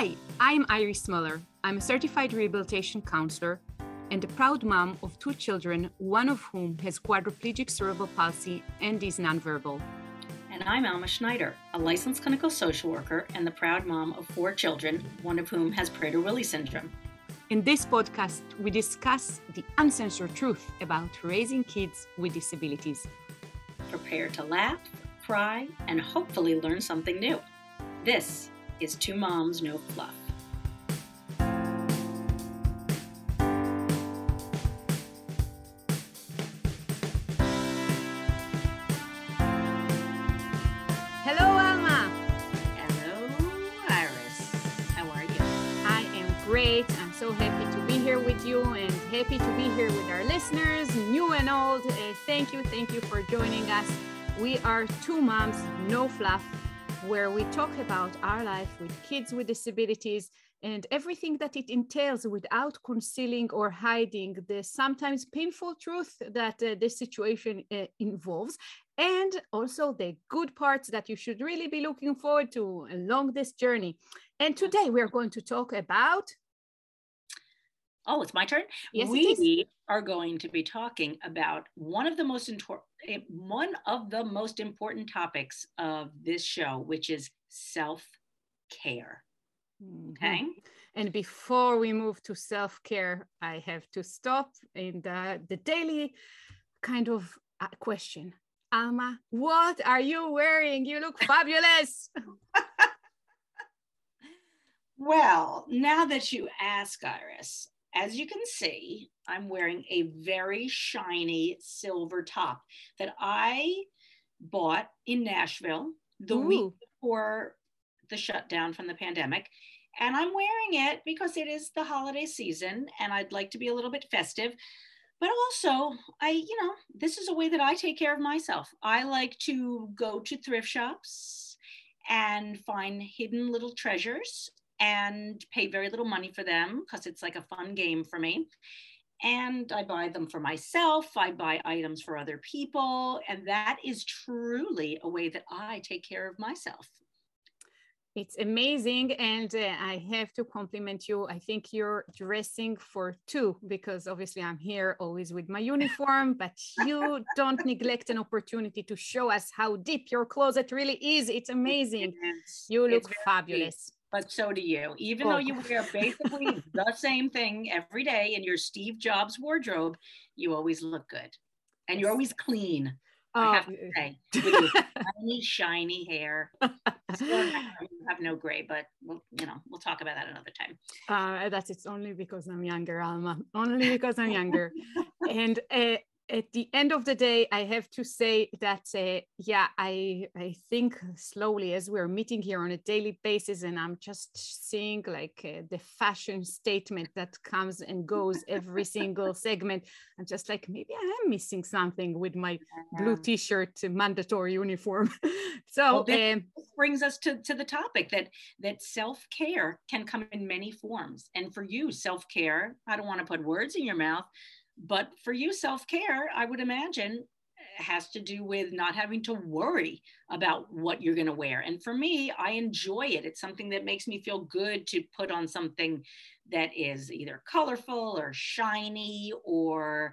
Hi, I'm Iris Muller. I'm a certified rehabilitation counselor and a proud mom of two children, one of whom has quadriplegic cerebral palsy and is nonverbal. And I'm Alma Schneider, a licensed clinical social worker and the proud mom of four children, one of whom has Prader-Willi syndrome. In this podcast, we discuss the uncensored truth about raising kids with disabilities. Prepare to laugh, cry, and hopefully learn something new. This is Two Moms No Fluff. Hello, Alma. Hello, Iris. How are you? I am great. I'm so happy to be here with you and happy to be here with our listeners, new and old. Uh, thank you, thank you for joining us. We are Two Moms No Fluff, where we talk about our life with kids with disabilities and everything that it entails without concealing or hiding the sometimes painful truth that uh, this situation uh, involves and also the good parts that you should really be looking forward to along this journey. And today we're going to talk about Oh, it's my turn. Yes, we are going to be talking about one of the most one of the most important topics of this show, which is self care. Okay. And before we move to self care, I have to stop in the, the daily kind of uh, question. Alma, what are you wearing? You look fabulous. Well, now that you ask, Iris, as you can see, I'm wearing a very shiny silver top that I bought in Nashville the week before the shutdown from the pandemic. And I'm wearing it because it is the holiday season and I'd like to be a little bit festive. But also, I, you know, this is a way that I take care of myself. I like to go to thrift shops and find hidden little treasures and pay very little money for them because it's like a fun game for me. And I buy them for myself. I buy items for other people. And that is truly a way that I take care of myself. It's amazing. And uh, I have to compliment you. I think you're dressing for two because obviously I'm here always with my uniform, but you don't neglect an opportunity to show us how deep your closet really is. It's amazing. It's- You look very deep, fabulous. But so do you. Even Oh. though you wear basically the same thing every day in your Steve Jobs wardrobe, you always look good. And you're always clean. I Oh, have to say, with shiny, shiny hair. Still you have no gray, but we'll, you know, we'll talk about that another time. Uh, that's it's only because I'm younger, Alma. Only because I'm younger. and uh, at the end of the day, I have to say that uh, yeah, I I think slowly as we're meeting here on a daily basis, and I'm just seeing like uh, the fashion statement that comes and goes every single segment. I'm just like maybe I am missing something with my blue Um, T-shirt mandatory uniform. so Well, this- um, brings us to, to the topic that that self-care can come in many forms and for you self-care i don't want to put words in your mouth but for you self-care i would imagine has to do with not having to worry about what you're going to wear and for me i enjoy it it's something that makes me feel good to put on something that is either colorful or shiny or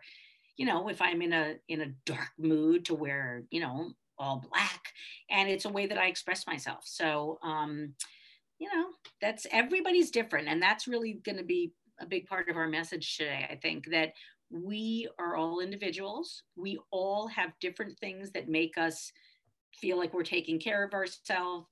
you know if i'm in a in a dark mood to wear you know all black and it's a way that I express myself. So, um, you know, that's everybody's different, and that's really going to be a big part of our message today. I think that we are all individuals. We all have different things that make us feel like we're taking care of ourselves.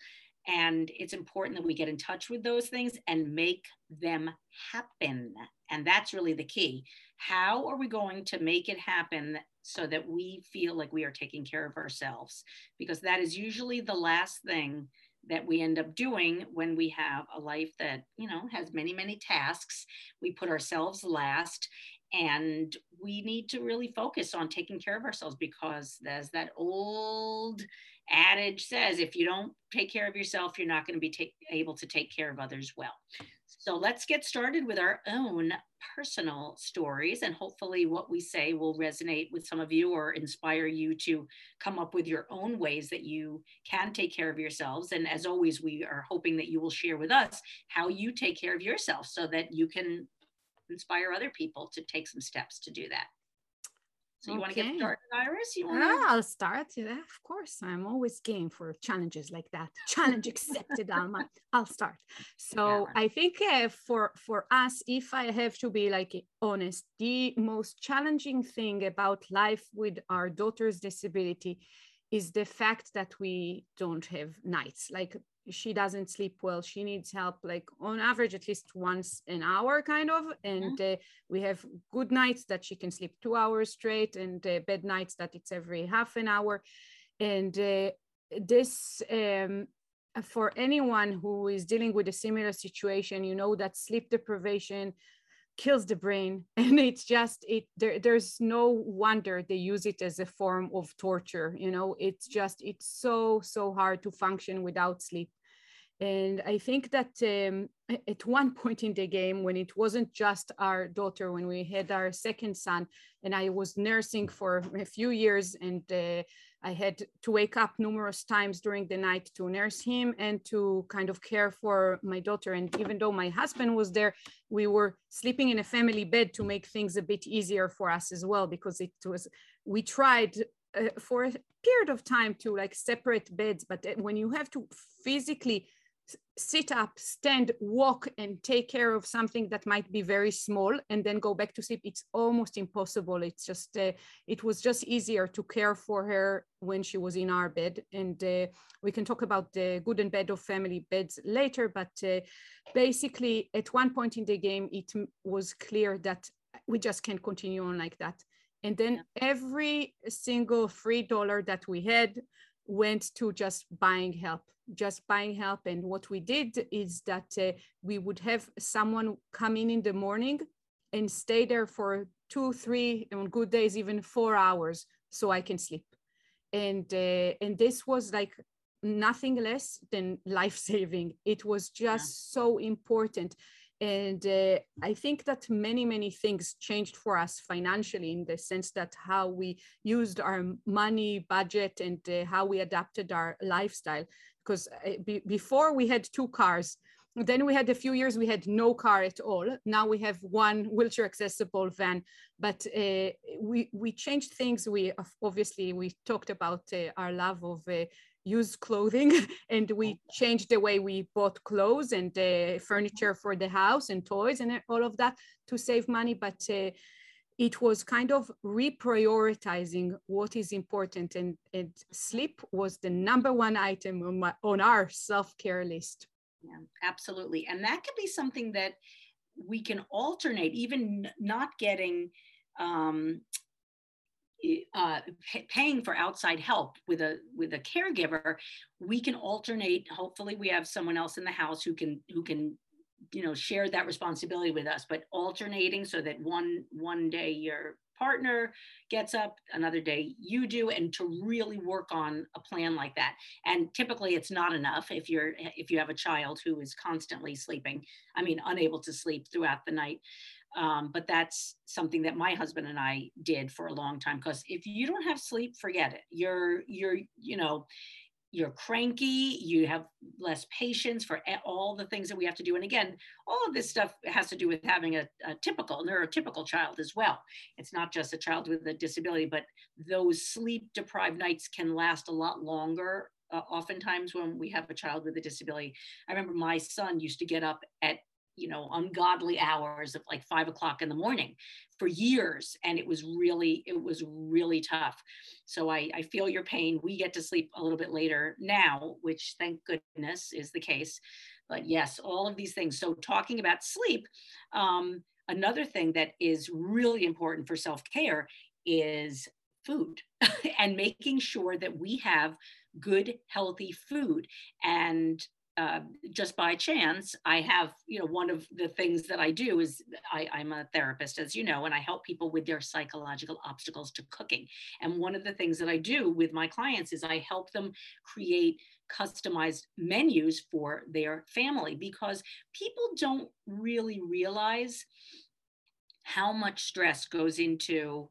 And it's important that we get in touch with those things and make them happen. And that's really the key. How are we going to make it happen so that we feel like we are taking care of ourselves? Because that is usually the last thing that we end up doing when we have a life that, you know, has many, many tasks. We put ourselves last and we need to really focus on taking care of ourselves because as that old adage says if you don't take care of yourself, you're not going to be take, able to take care of others well. So let's get started with our own personal stories, and hopefully, what we say will resonate with some of you or inspire you to come up with your own ways that you can take care of yourselves. And as always, we are hoping that you will share with us how you take care of yourself so that you can inspire other people to take some steps to do that. So you okay. want to get started, Iris? You want to? Yeah, I'll start. Yeah, of course. I'm always game for challenges like that. Challenge accepted, Alma. I'll start. So yeah. I think uh, for for us, if I have to be like honest, the most challenging thing about life with our daughter's disability is the fact that we don't have nights. Like she doesn't sleep well she needs help like on average at least once an hour kind of and mm-hmm. uh, we have good nights that she can sleep two hours straight and uh, bed nights that it's every half an hour and uh, this um, for anyone who is dealing with a similar situation you know that sleep deprivation kills the brain and it's just it there, there's no wonder they use it as a form of torture you know? It's just it's so so hard to function without sleep. And i think that um, at one point in the game when it wasn't just our daughter when we had our second son and i was nursing for a few years and uh, I had to wake up numerous times during the night to nurse him and to kind of care for my daughter. And even though my husband was there, we were sleeping in a family bed to make things a bit easier for us as well, because it was, we tried uh, for a period of time to like separate beds, but when you have to physically sit up, stand, walk, and take care of something that might be very small and then go back to sleep, it's almost impossible. It's just, uh, it was just easier to care for her when she was in our bed. And uh, we can talk about the good and bad of family beds later. But uh, basically, at one point in the game, it was clear that we just can't continue on like that. And then yeah. every single free dollar that we had went to just buying help just buying help. And what we did is that uh, we would have someone come in in the morning and stay there for two, three, on good days, even four hours, so I can sleep. And uh, and this was like nothing less than life saving. It was just yeah. so important. And uh, I think that many, many things changed for us financially in the sense that how we used our money budget and uh, how we adapted our lifestyle because uh, be, before we had two cars then we had a few years we had no car at all. Now we have one wheelchair accessible van but uh, we we changed things. We obviously we talked about uh, our love of uh, used clothing and we changed the way we bought clothes and uh, furniture for the house and toys and all of that to save money but uh, it was kind of reprioritizing what is important and, and sleep was the number one item on, my, on our self-care list. Yeah absolutely. And that could be something that we can alternate even not getting um, uh, paying for outside help with a with a caregiver. We can alternate hopefully we have someone else in the house who can who can you know share that responsibility with us but alternating so that one one day your partner gets up another day you do and to really work on a plan like that. And typically it's not enough if you're if you have a child who is constantly sleeping i mean unable to sleep throughout the night. Um, but that's something that my husband and i did for a long time because if you don't have sleep forget it. You're you're you know you're cranky, you have less patience for all the things that we have to do. And again, all of this stuff has to do with having a, a, typical, neurotypical child as well. It's not just a child with a disability, but those sleep deprived nights can last a lot longer. Uh, oftentimes, when we have a child with a disability, I remember my son used to get up at you know ungodly hours of like five o'clock in the morning for years and it was really it was really tough. So I, I feel your pain. We get to sleep a little bit later now which thank goodness is the case. But yes all of these things. So talking about sleep um, another thing that is really important for self-care is food and making sure that we have good healthy food. And uh, just by chance, I have, you know, one of the things that I do is I, I'm a therapist, as you know, and I help people with their psychological obstacles to cooking. And one of the things that I do with my clients is I help them create customized menus for their family because people don't really realize how much stress goes into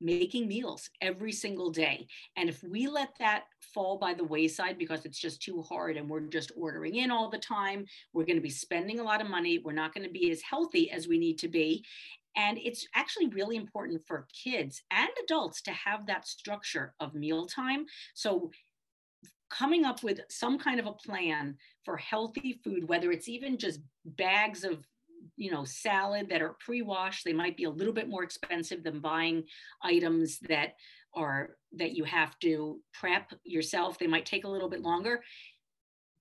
making meals every single day. And if we let that fall by the wayside because it's just too hard and we're just ordering in all the time, we're going to be spending a lot of money. We're not going to be as healthy as we need to be. And it's actually really important for kids and adults to have that structure of mealtime. So coming up with some kind of a plan for healthy food, whether it's even just bags of you know salad that are pre-washed they might be a little bit more expensive than buying items that are that you have to prep yourself they might take a little bit longer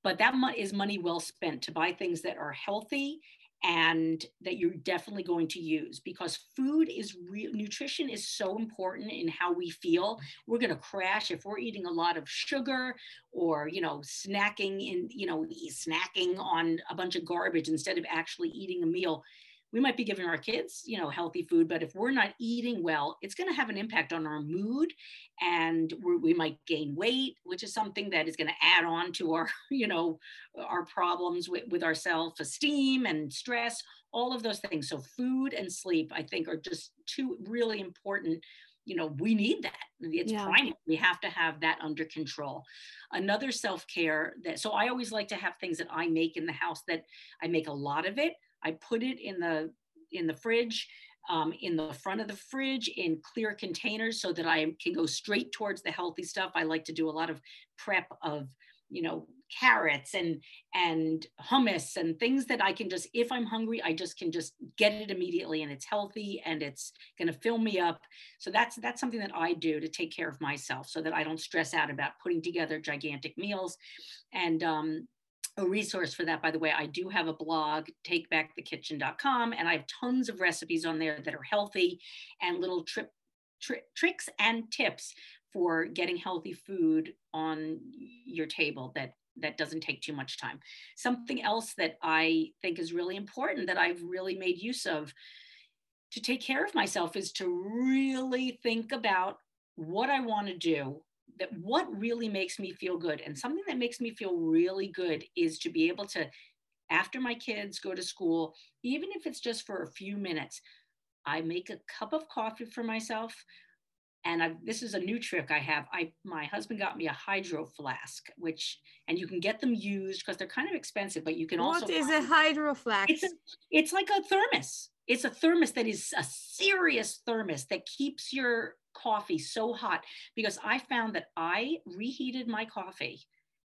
but that is money well spent to buy things that are healthy and that you're definitely going to use because food is real nutrition is so important in how we feel. We're going to crash if we're eating a lot of sugar or you know snacking in you know snacking on a bunch of garbage instead of actually eating a meal we might be giving our kids you know healthy food but if we're not eating well it's going to have an impact on our mood and we might gain weight which is something that is going to add on to our you know our problems with, with our self-esteem and stress all of those things. So food and sleep i think are just two really important you know we need that. It's yeah. primary we have to have that under control. Another self-care that so i always like to have things that i make in the house that i make a lot of it I put it in the in the fridge, um, in the front of the fridge in clear containers so that I can go straight towards the healthy stuff. I like to do a lot of prep of, you know, carrots and and hummus and things that I can just if I'm hungry I just can just get it immediately and it's healthy and it's going to fill me up so that's that's something that I do to take care of myself so that I don't stress out about putting together gigantic meals and um a resource for that, by the way, I do have a blog, takebackthekitchen.com, and I have tons of recipes on there that are healthy and little trip, tri- tricks and tips for getting healthy food on your table that that doesn't take too much time. Something else that I think is really important that I've really made use of to take care of myself is to really think about what I want to do that what really makes me feel good and something that makes me feel really good is to be able to after my kids go to school even if it's just for a few minutes i make a cup of coffee for myself and I, this is a new trick I have. I my husband got me a hydro flask, which and you can get them used because they're kind of expensive, but you can what also. What is a hydro flask? It's, a, it's like a thermos. It's a thermos that is a serious thermos that keeps your coffee so hot because I found that I reheated my coffee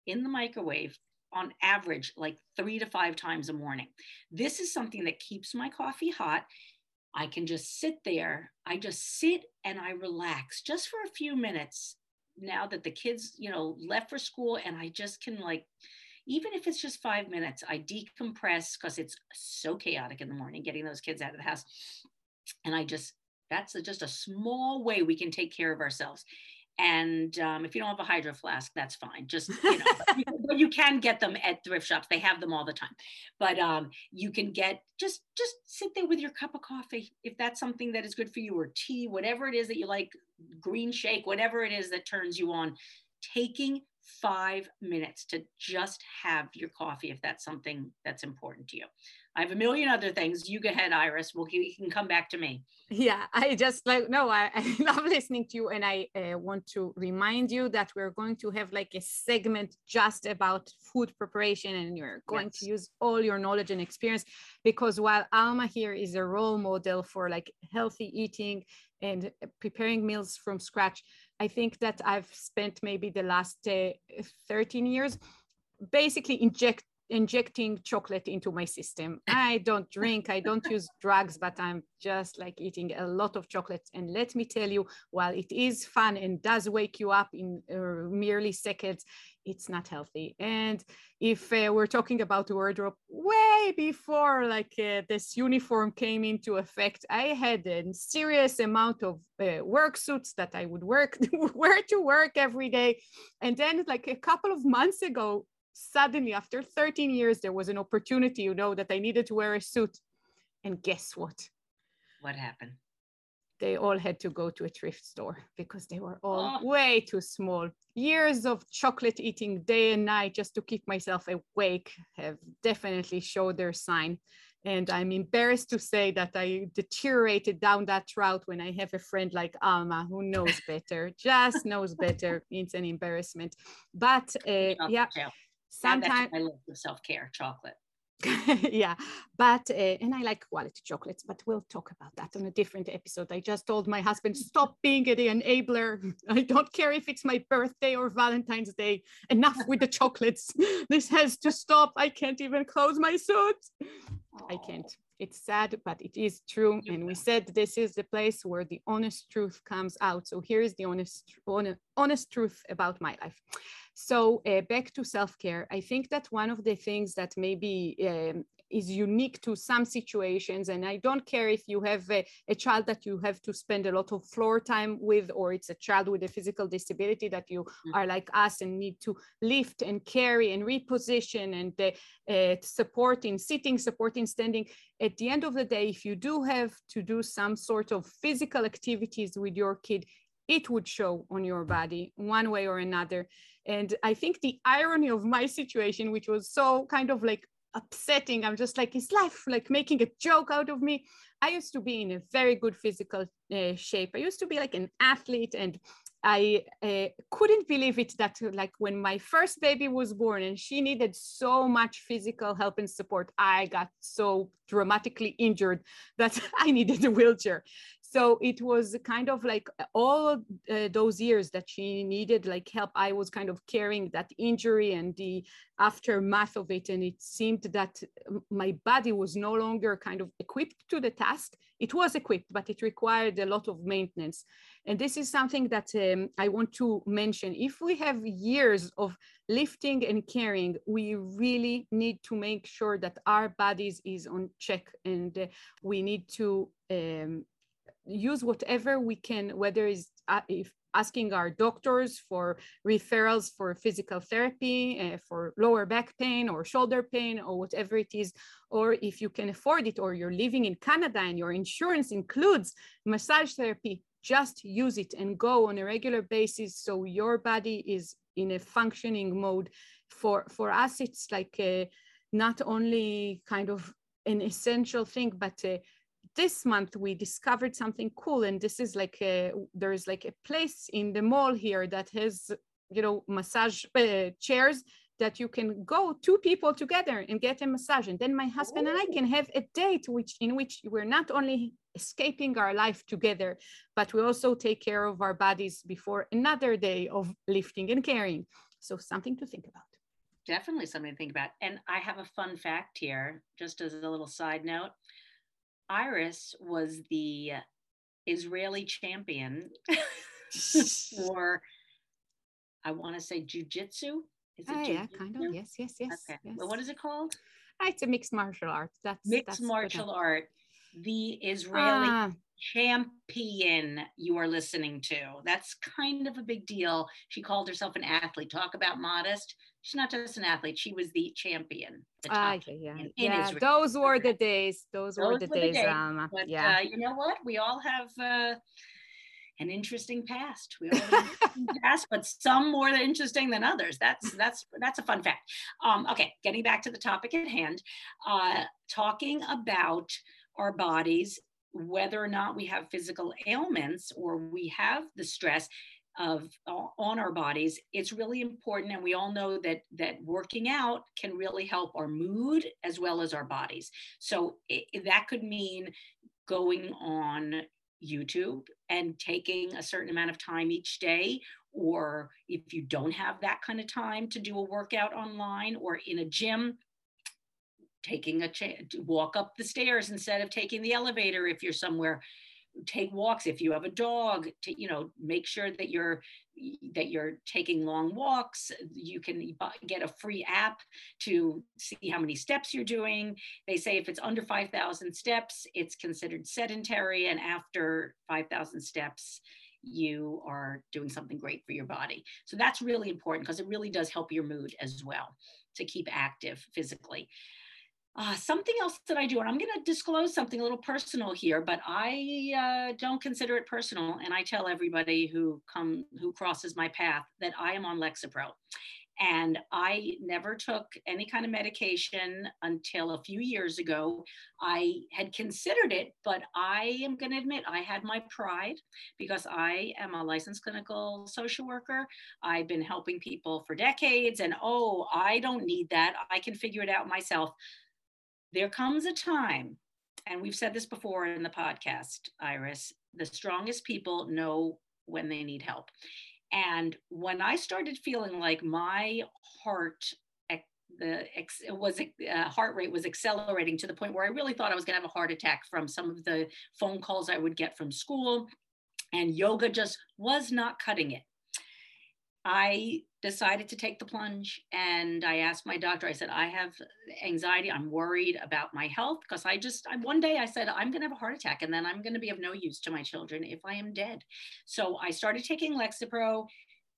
in the microwave on average like three to five times a morning. This is something that keeps my coffee hot. I can just sit there. I just sit and I relax just for a few minutes now that the kids, you know, left for school and I just can like even if it's just 5 minutes, I decompress cuz it's so chaotic in the morning getting those kids out of the house. And I just that's a, just a small way we can take care of ourselves. And um, if you don't have a hydro flask, that's fine. Just you know, but you can get them at thrift shops. They have them all the time. But um, you can get just just sit there with your cup of coffee if that's something that is good for you, or tea, whatever it is that you like, green shake, whatever it is that turns you on. Taking five minutes to just have your coffee if that's something that's important to you. I have a million other things. You go ahead, Iris. We'll you can come back to me. Yeah, I just like no, I, I love listening to you, and I uh, want to remind you that we're going to have like a segment just about food preparation, and you're going yes. to use all your knowledge and experience because while Alma here is a role model for like healthy eating and preparing meals from scratch, I think that I've spent maybe the last uh, 13 years basically inject injecting chocolate into my system. I don't drink, I don't use drugs, but I'm just like eating a lot of chocolate. And let me tell you, while it is fun and does wake you up in uh, merely seconds, it's not healthy. And if uh, we're talking about wardrobe, way before like uh, this uniform came into effect, I had a serious amount of uh, work suits that I would work wear to work every day. And then like a couple of months ago, suddenly after 13 years there was an opportunity you know that i needed to wear a suit and guess what what happened they all had to go to a thrift store because they were all oh. way too small. Years of chocolate eating day and night just to keep myself awake have definitely showed their sign. And I'm embarrassed to say that I deteriorated down that route when I have a friend like Alma who knows better, just knows better. It's an embarrassment. But uh, yeah, sometimes I love the self care chocolate. yeah but uh, and i like quality chocolates but we'll talk about that on a different episode. I just told my husband stop being an enabler. I don't care if it's my birthday or valentine's day. Enough with the chocolates. This has to stop. I can't even close my suit i can't it's sad but it is true and we said this is the place where the honest truth comes out. So here is the honest honest, honest truth about my life. So uh, back to self-care, I think that one of the things that maybe um, is unique to some situations, and I don't care if you have a, a, child that you have to spend a lot of floor time with, or it's a child with a physical disability that you mm-hmm. are like us and need to lift and carry and reposition and uh, uh, support in sitting, support in standing. At the end of the day, if you do have to do some sort of physical activities with your kid, it would show on your body one way or another. And I think the irony of my situation, which was so kind of like upsetting, I'm just like, is life like making a joke out of me? I used to be in a very good physical uh, shape. I used to be like an athlete and I uh, couldn't believe it that like when my first baby was born and she needed so much physical help and support, I got so dramatically injured that I needed a wheelchair so it was kind of like all uh, those years that she needed like help i was kind of carrying that injury and the aftermath of it. And it seemed that my body was no longer kind of equipped to the task. It was equipped but it required a lot of maintenance. And this is something that um, i want to mention. If we have years of lifting and carrying we really need to make sure that our bodies is on check and uh, we need to um, use whatever we can, whether it's uh, if asking our doctors for referrals for physical therapy, uh, for lower back pain or shoulder pain or whatever it is, or if you can afford it or you're living in Canada and your insurance includes massage therapy, just use it and go on a regular basis so your body is in a functioning mode. For, for us, it's like a, not only kind of an essential thing, but uh, this month we discovered something cool and this is like a, there's like a place in the mall here that has you know massage uh, chairs that you can go two people together and get a massage. And then my husband Ooh. and i can have a date which in which we're not only escaping our life together but we also take care of our bodies before another day of lifting and carrying so something to think about. Definitely something to think about. And i have a fun fact here just as a little side note Iris was the Israeli champion for, I want to say jujitsu. Is it oh, yeah, kind of. Yes, yes, yes. Okay. Yes. Well, what is it called? Ah, it's a mixed martial art. That's mixed that's martial art. The Israeli ah. champion you are listening to. That's kind of a big deal. She called herself an athlete. Talk about modest she's not just an athlete she was the champion the uh, yeah yeah those were the days those, those were the days, the days. Um, but, yeah uh, you know what we all have uh, an interesting past we all have past but some more interesting than others that's that's that's a fun fact um, okay getting back to the topic at hand uh, talking about our bodies whether or not we have physical ailments or we have the stress of uh, on our bodies it's really important and we all know that that working out can really help our mood as well as our bodies. So it, that could mean going on youtube and taking a certain amount of time each day or if you don't have that kind of time to do a workout online or in a gym taking a chance walk up the stairs instead of taking the elevator if you're somewhere. Take walks if you have a dog to you know make sure that you're that you're taking long walks. You can get a free app to see how many steps you're doing. They say if it's under 5000 steps it's considered sedentary and after 5000 steps you are doing something great for your body. So that's really important because it really does help your mood as well to keep active physically. Uh, something else that I do, and I'm going to disclose something a little personal here, but I uh, don't consider it personal, and I tell everybody who come who crosses my path that I am on Lexapro, and I never took any kind of medication until a few years ago. I had considered it, but I am going to admit I had my pride because I am a licensed clinical social worker. I've been helping people for decades, and oh, I don't need that. I can figure it out myself. There comes a time, and we've said this before in the podcast, Iris, the strongest people know when they need help. And when I started feeling like my heart the ex, was uh, heart rate was accelerating to the point where I really thought I was going to have a heart attack from some of the phone calls I would get from school, and yoga just was not cutting it. I decided to take the plunge and I asked my doctor, I said, I have anxiety. I'm worried about my health because I just, I, one day I said, I'm going to have a heart attack and then I'm going to be of no use to my children if I am dead. So I started taking Lexapro.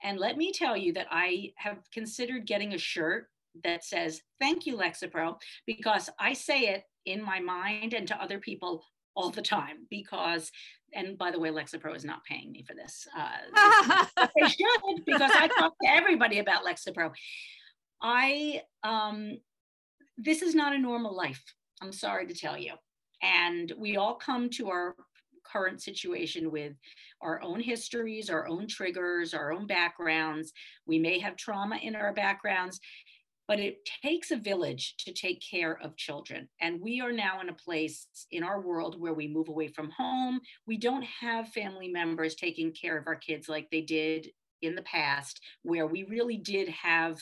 And let me tell you that I have considered getting a shirt that says, Thank you, Lexapro, because I say it in my mind and to other people all the time because and by the way, Lexapro is not paying me for this. Uh, they should because I talk to everybody about Lexapro. I um, this is not a normal life. I'm sorry to tell you, and we all come to our current situation with our own histories, our own triggers, our own backgrounds. We may have trauma in our backgrounds, but it takes a village to take care of children. And we are now in a place in our world where we move away from home. We don't have family members taking care of our kids like they did in the past, where we really did have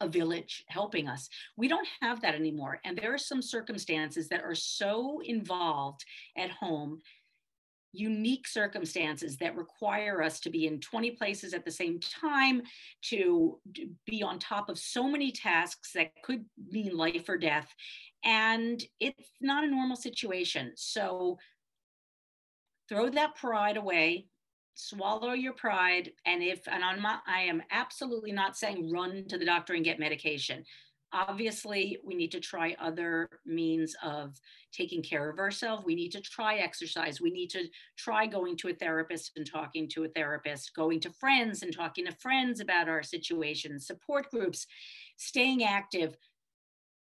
a village helping us. We don't have that anymore. And there are some circumstances that are so involved at home unique circumstances that require us to be in 20 places at the same time, to be on top of so many tasks that could mean life or death. And it's not a normal situation. So throw that pride away, swallow your pride. And if, and on my I am absolutely not saying run to the doctor and get medication. Obviously, we need to try other means of taking care of ourselves. We need to try exercise. We need to try going to a therapist and talking to a therapist, going to friends and talking to friends about our situation, support groups, staying active.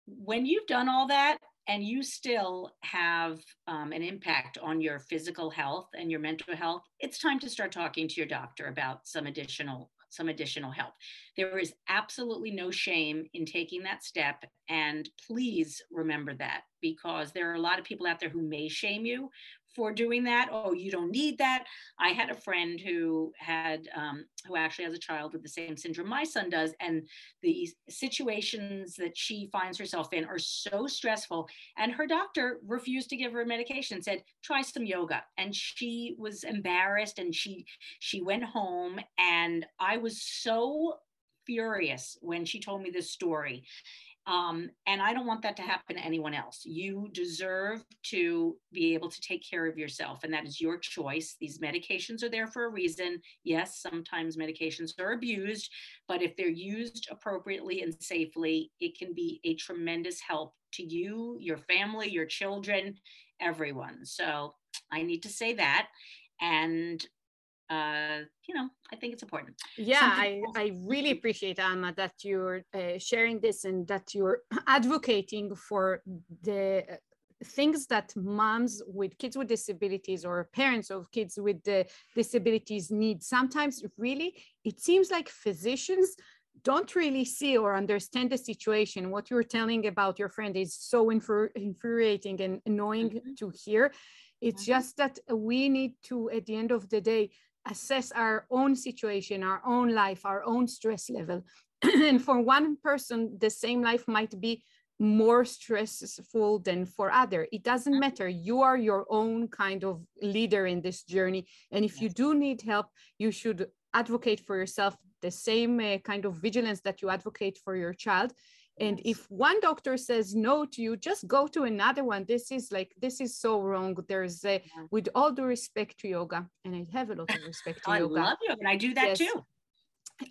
When you've done all that, and you still have um, an impact on your physical health and your mental health, it's time to start talking to your doctor about some additional some additional help. There is absolutely no shame in taking that step. And please remember that because there are a lot of people out there who may shame you for doing that. Oh, you don't need that. I had a friend who had, um, who actually has a child with the same syndrome my son does. And the situations that she finds herself in are so stressful. And her doctor refused to give her medication, said, try some yoga. And she was embarrassed and she, she went home. And I was so furious when she told me this story um, and I don't want that to happen to anyone else. You deserve to be able to take care of yourself, and that is your choice. These medications are there for a reason. Yes, sometimes medications are abused, but if they're used appropriately and safely, it can be a tremendous help to you, your family, your children, everyone. So I need to say that. And uh, you know, I think it's important. Yeah, I, I really appreciate Alma that you're uh, sharing this and that you're advocating for the uh, things that moms with kids with disabilities or parents of kids with the disabilities need. Sometimes, really, it seems like physicians don't really see or understand the situation. What you're telling about your friend is so infuri- infuriating and annoying mm-hmm. to hear. It's mm-hmm. just that we need to, at the end of the day, assess our own situation, our own life, our own stress level. and for one person, the same life might be more stressful than for other. It doesn't mm-hmm. matter. You are your own kind of leader in this journey. And if you do need help you should advocate for yourself the same uh, kind of vigilance that you advocate for your child and if one doctor says no to you just go to another one. This is like this is so wrong. There's a with all due respect to yoga and i have a lot of respect to I yoga. i love yoga and i do that yes. too.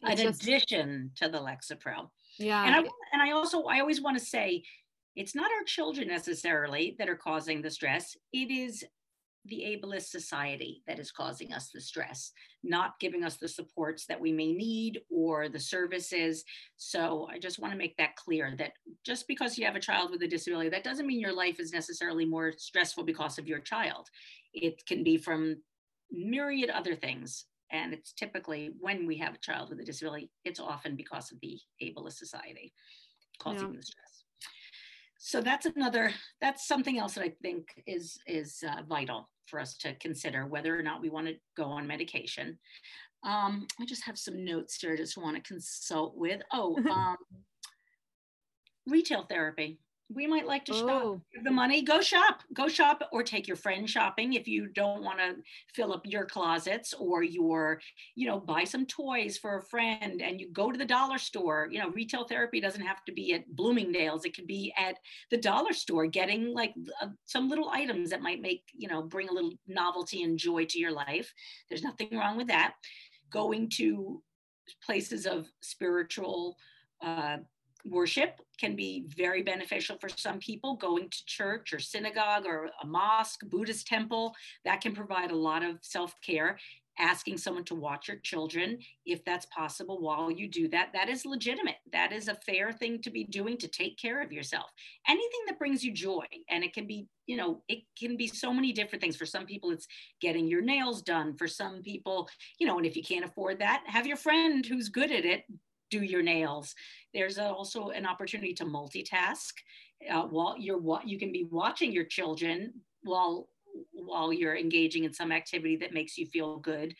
In just, addition to the lexapro. Yeah. And I and I also I always want to say it's not our children necessarily that are causing the stress. It is the ableist society that is causing us the stress, not giving us the supports that we may need or the services. So I just want to make that clear that just because you have a child with a disability, that doesn't mean your life is necessarily more stressful because of your child. It can be from myriad other things. And it's typically when we have a child with a disability, it's often because of the ableist society causing yeah. the stress so that's another that's something else that i think is is uh, vital for us to consider whether or not we want to go on medication. Um, i just have some notes here i just want to consult with. Oh um, retail therapy we might like to shop. Oh. the money go shop. Go shop or take your friend shopping if you don't want to fill up your closets or your you know buy some toys for a friend and you go to the dollar store. You know retail therapy doesn't have to be at bloomingdale's. It could be at the dollar store getting like uh, some little items that might make you know bring a little novelty and joy to your life. There's nothing wrong with that. Going to places of spiritual uh, worship can be very beneficial for some people. Going to church or synagogue or a mosque buddhist temple that can provide a lot of self-care. Asking someone to watch your children if that's possible while you do that that is legitimate. That is a fair thing to be doing to take care of yourself. Anything that brings you joy and it can be you know it can be so many different things. For some people it's getting your nails done. For some people you know and if you can't afford that have your friend who's good at it do your nails. There's also an opportunity to multitask uh, while you're what you can be watching your children while while you're engaging in some activity that makes you feel good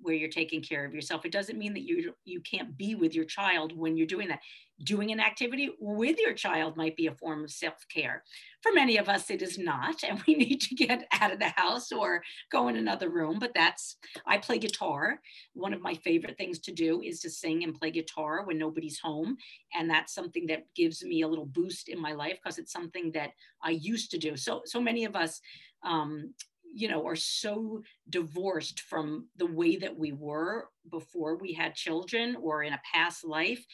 where you're taking care of yourself. It doesn't mean that you you can't be with your child when you're doing that. Doing an activity with your child might be a form of self-care. For many of us it is not and we need to get out of the house or go in another room but that's i play guitar. One of my favorite things to do is to sing and play guitar when nobody's home and that's something that gives me a little boost in my life because it's something that i used to do. So so many of us um, you know are so divorced from the way that we were before we had children or in a past life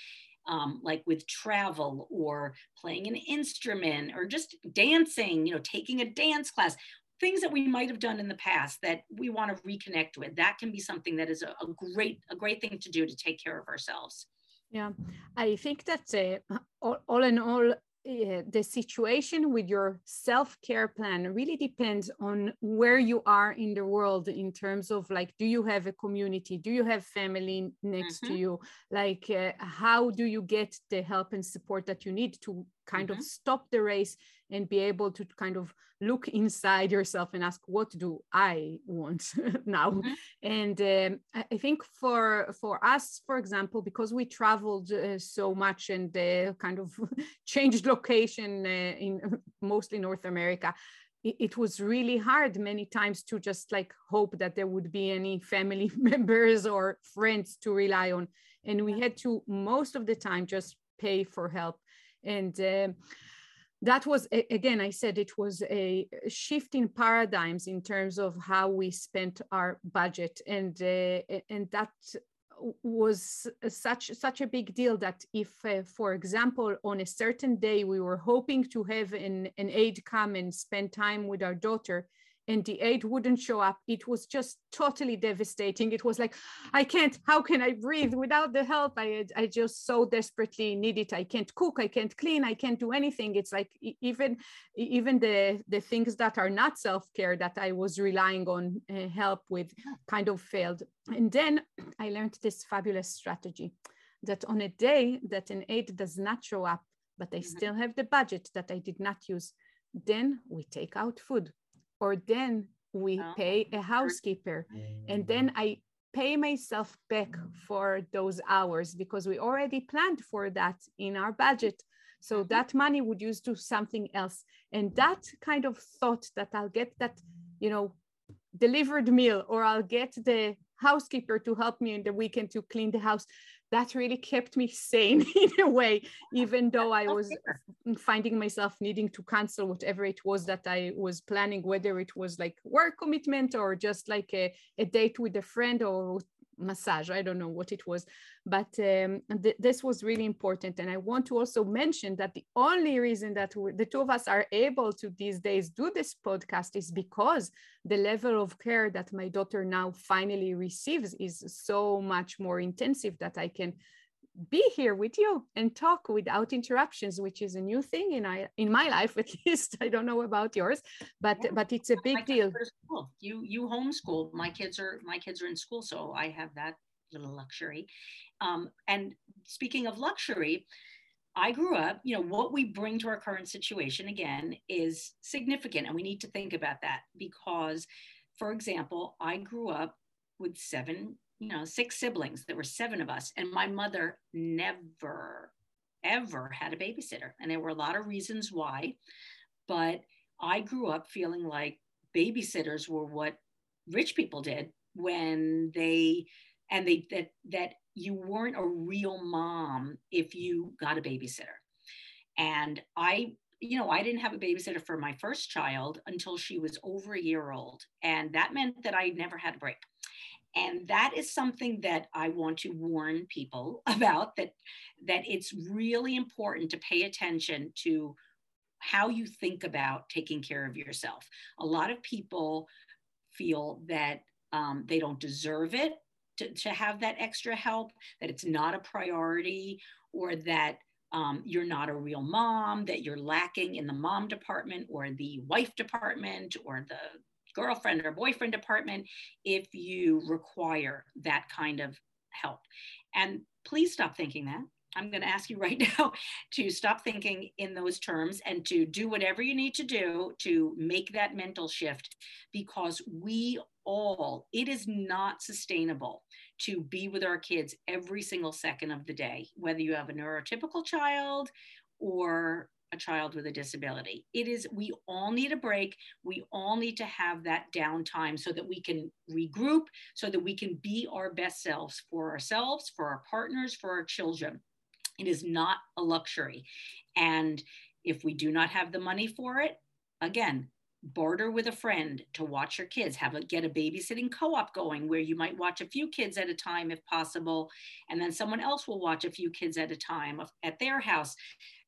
um, like with travel or playing an instrument or just dancing you know taking a dance class things that we might have done in the past that we want to reconnect with. That can be something that is a, a great a great thing to do to take care of ourselves. Yeah. I think that's a all, all in all uh, the situation with your self-care plan really depends on where you are in the world in terms of like do you have a community do you have family next mm-hmm. to you like uh, how do you get the help and support that you need to kind mm-hmm. of stop the race and be able to kind of look inside yourself and ask what do i want now mm-hmm. and um, i think for for us for example because we traveled uh, so much and uh, kind of changed location uh, in mostly north america it, it was really hard many times to just like hope that there would be any family members or friends to rely on and we had to most of the time just pay for help and uh, that was again i said it was a shift in paradigms in terms of how we spent our budget. And uh, and that was such such a big deal that if uh, for example on a certain day we were hoping to have an, an aide come and spend time with our daughter and the aid wouldn't show up. It was just totally devastating. It was like i can't how can i breathe without the help? I i just so desperately need it. I can't cook i can't clean i can't do anything. It's like even even the the things that are not self-care that i was relying on uh, help with kind of failed. And then i learned this fabulous strategy that on a day that an aid does not show up but i mm-hmm. still have the budget that i did not use then we take out food or then we oh. pay a housekeeper and then i pay myself back for those hours because we already planned for that in our budget so mm-hmm. that money would use to something else and that kind of thought that i'll get that you know delivered meal or i'll get the housekeeper to help me in the weekend to clean the house. That really kept me sane in a way, even though I was finding myself needing to cancel whatever it was that I was planning, whether it was like work commitment or just like a, a date with a friend or massage. I don't know what it was but um, th- this was really important. And i want to also mention that the only reason that the two of us are able to these days do this podcast is because the level of care that my daughter now finally receives is so much more intensive that i can be here with you and talk without interruptions which is a new thing in I, in my life at least. I don't know about yours but yeah. but it's a big deal. you you homeschool. My kids are my kids are in school so i have that little luxury. Um, and speaking of luxury i grew up you know what we bring to our current situation again is significant and we need to think about that because for example i grew up with seven you know, six siblings. There were seven of us, and my mother never, ever had a babysitter. And there were a lot of reasons why. But I grew up feeling like babysitters were what rich people did when they, and they, that, that you weren't a real mom if you got a babysitter. And I you know, I didn't have a babysitter for my first child until she was over a year old. And that meant that I never had a break. And that is something that I want to warn people about that, that it's really important to pay attention to how you think about taking care of yourself. A lot of people feel that um, they don't deserve it to, to have that extra help, that it's not a priority, or that um, you're not a real mom, that you're lacking in the mom department or the wife department or the girlfriend or boyfriend department if you require that kind of help. And please stop thinking that. I'm going to ask you right now to stop thinking in those terms and to do whatever you need to do to make that mental shift because we all, it is not sustainable to be with our kids every single second of the day, whether you have a neurotypical child or a child with a disability. It is, we all need a break. We all need to have that downtime so that we can regroup, so that we can be our best selves for ourselves, for our partners, for our children. It is not a luxury. And if we do not have the money for it, again, barter with a friend to watch your kids have a get a babysitting co-op going where you might watch a few kids at a time if possible and then someone else will watch a few kids at a time at their house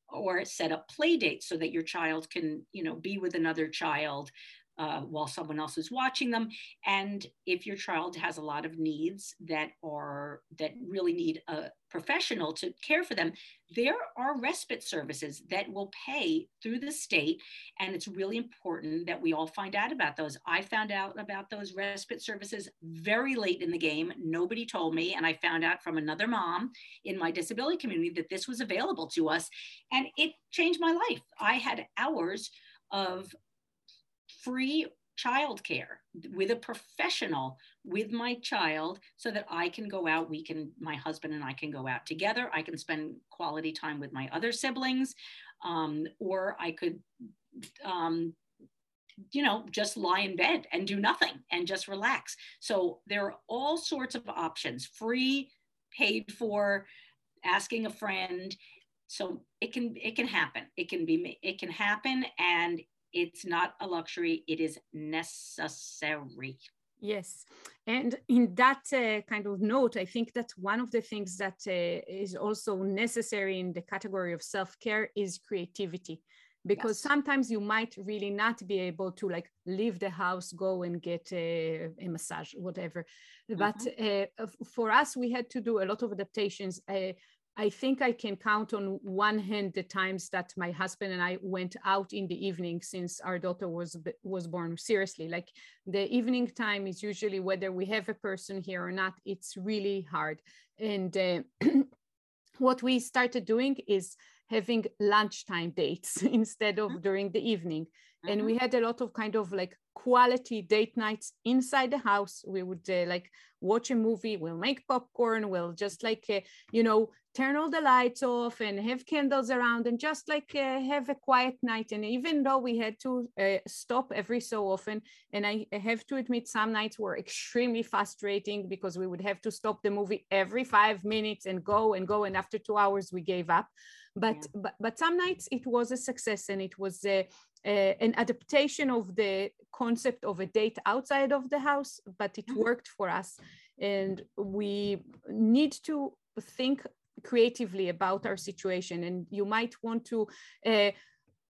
or set up play dates so that your child can you know be with another child uh, while someone else is watching them. And if your child has a lot of needs that are that really need a professional to care for them there are respite services that will pay through the state. And it's really important that we all find out about those. I found out about those respite services very late in the game. Nobody told me. And i found out from another mom in my disability community that this was available to us. And it changed my life. I had hours of free childcare with a professional with my child so that I can go out. We can, my husband and I can go out together. I can spend quality time with my other siblings, um, or I could, um, you know, just lie in bed and do nothing and just relax. So there are all sorts of options free, paid for, asking a friend so it can it can happen it can be it can happen and it's not a luxury, it is necessary. Yes. And in that uh, kind of note, I think that one of the things that uh, is also necessary in the category of self care is creativity. Because yes. sometimes you might really not be able to like leave the house, go and get a, a massage, whatever. Mm-hmm. But uh, for us, we had to do a lot of adaptations. I think I can count on one hand the times that my husband and I went out in the evening since our daughter was was born. Seriously, like the evening time is usually whether we have a person here or not. It's really hard. And uh, what we started doing is having lunchtime dates instead of mm-hmm. during the evening. Mm-hmm. And we mm-hmm. had a lot of kind of like quality date nights inside the house. We would uh, like watch a movie, we'll make popcorn, we'll just like, uh, you know, turn all the lights off and have candles around and just like uh, have a quiet night. And even though we had to uh, stop every so often, and I have to admit, some nights were extremely frustrating because we would have to stop the movie every five minutes and go and go. And after two hours, we gave up. But, yeah. but, but some nights it was a success and it was a, a, an adaptation of the concept of a date outside of the house, but it mm-hmm. worked for us and we need to think creatively about our situation and you might want to uh,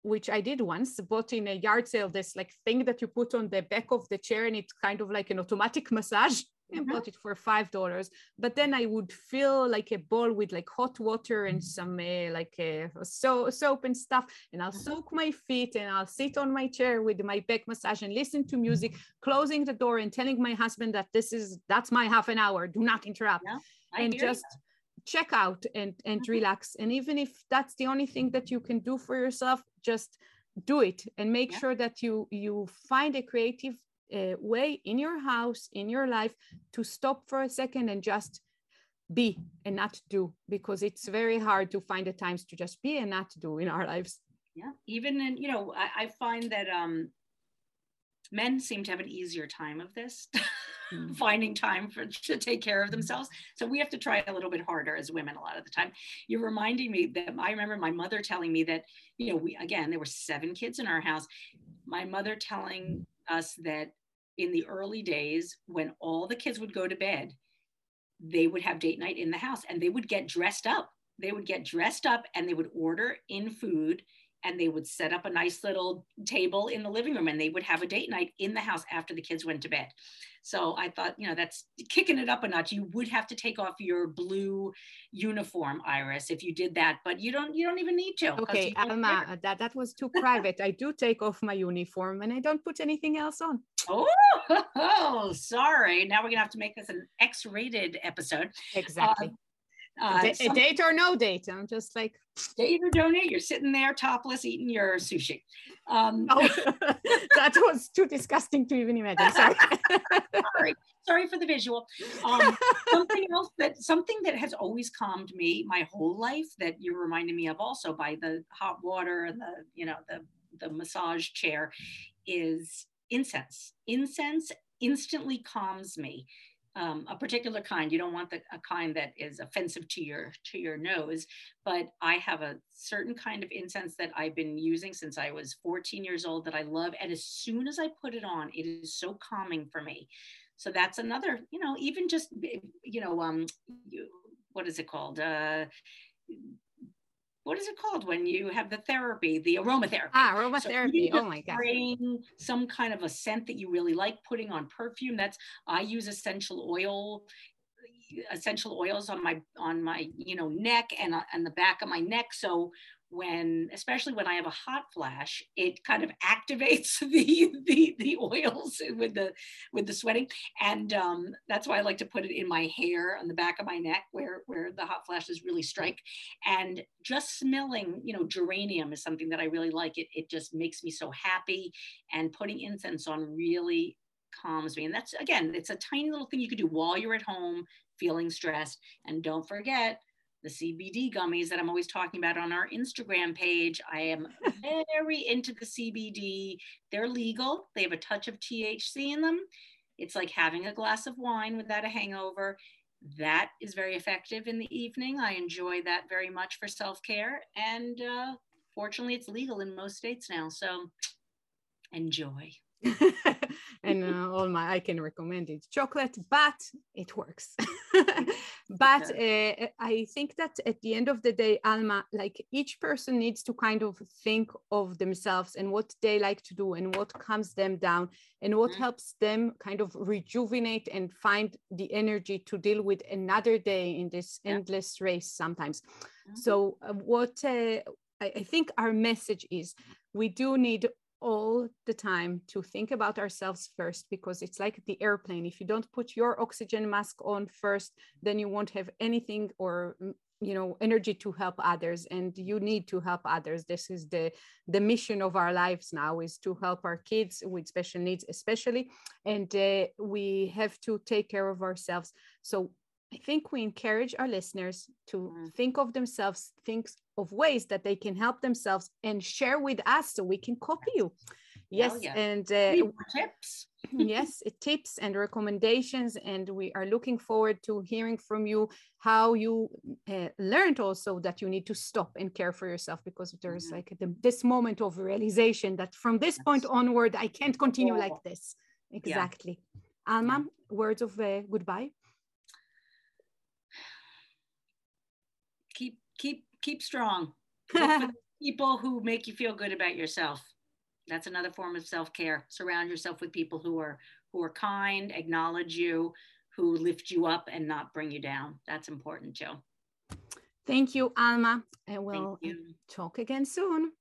which I did once, bought in a yard sale, this like thing that you put on the back of the chair and it's kind of like an automatic massage. I mm-hmm. bought it for five dollars, but then I would fill like a bowl with like hot water and some uh, like uh, so soap and stuff, and I'll mm-hmm. soak my feet and I'll sit on my chair with my back massage and listen to music, closing the door and telling my husband that this is that's my half an hour. Do not interrupt, yeah, and just. That check out and and mm-hmm. relax and even if that's the only thing that you can do for yourself just do it and make yeah. sure that you you find a creative uh, way in your house in your life to stop for a second and just be and not do because it's very hard to find the times to just be and not do in our lives. Yeah even in you know i, I find that um men seem to have an easier time of this mm-hmm. finding time for to take care of themselves. So we have to try a little bit harder as women a lot of the time. You're reminding me that i remember my mother telling me that you know we again there were seven kids in our house. My mother telling us that in the early days when all the kids would go to bed they would have date night in the house and they would get dressed up. They would get dressed up and they would order in food and they would set up a nice little table in the living room and they would have a date night in the house after the kids went to bed. So I thought, you know, that's kicking it up a notch. You would have to take off your blue uniform, Iris, if you did that, but you don't you don't even need to. Okay, Alma, that, that was too private. I do take off my uniform and I don't put anything else on. Oh, oh sorry. Now we're gonna have to make this an X-rated episode. Exactly. Uh, uh, a, some, date or no date. I'm just like date or donate. You're sitting there topless eating your sushi. Um, oh, that was too disgusting to even imagine. Sorry. Sorry. Sorry for the visual. Um, something else that something that has always calmed me my whole life that you're reminding me of also by the hot water and the you know the the massage chair is incense. Incense instantly calms me um, a particular kind. You don't want the, a kind that is offensive to your to your nose. But I have a certain kind of incense that I've been using since I was 14 years old that I love, and as soon as I put it on, it is so calming for me. So that's another, you know, even just you know, um, you, what is it called? Uh, what is it called when you have the therapy, the aromatherapy? Ah, aromatherapy. So oh my god. Some kind of a scent that you really like, putting on perfume. That's I use essential oil essential oils on my on my you know neck and on the back of my neck so when especially when i have a hot flash it kind of activates the the, the oils with the with the sweating. And um, that's why i like to put it in my hair on the back of my neck where where the hot flashes really strike. And just smelling you know geranium is something that i really like. It it just makes me so happy. And putting incense on really calms me. And that's again it's a tiny little thing you could do while you're at home feeling stressed. And don't forget the CBD gummies that I'm always talking about on our Instagram page. I am very into the CBD. They're legal, they have a touch of THC in them. It's like having a glass of wine without a hangover. That is very effective in the evening. I enjoy that very much for self care. And uh, fortunately, it's legal in most states now. So enjoy. and uh, Alma I can recommend it chocolate, but it works. but uh, I think that at the end of the day, Alma, like each person needs to kind of think of themselves and what they like to do and what calms them down and what mm-hmm. helps them kind of rejuvenate and find the energy to deal with another day in this yeah. endless race sometimes. Mm-hmm. So uh, what uh, I, I think our message is we do need all the time to think about ourselves first because it's like the airplane. If you don't put your oxygen mask on first then you won't have anything or mm, you know energy to help others and you need to help others. This is the the mission of our lives now is to help our kids with special needs especially. And uh, we have to take care of ourselves. So I think we encourage our listeners to mm. think of themselves, think of ways that they can help themselves and share with us so we can copy you. Yes, yeah. and uh, tips. yes, tips and recommendations, and we are looking forward to hearing from you how you uh, learned also that you need to stop and care for yourself because there's mm-hmm. like the, this moment of realization that from this point onward I can't continue like this. Exactly, yeah. Alma. Words of uh, goodbye keep keep strong. People who make you feel good about yourself. That's another form of self-care. Surround yourself with people who are who are kind, acknowledge you, who lift you up and not bring you down. That's important, Joe. Thank you, Alma. And we'll talk again soon.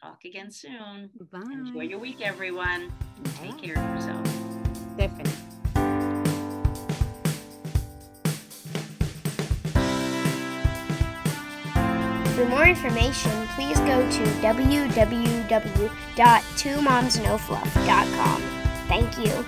Talk again soon. Bye. Enjoy your week, everyone. Bye. Take care of yourself. Definitely. Information, please go to www.twomomsnofluff.com. Thank you.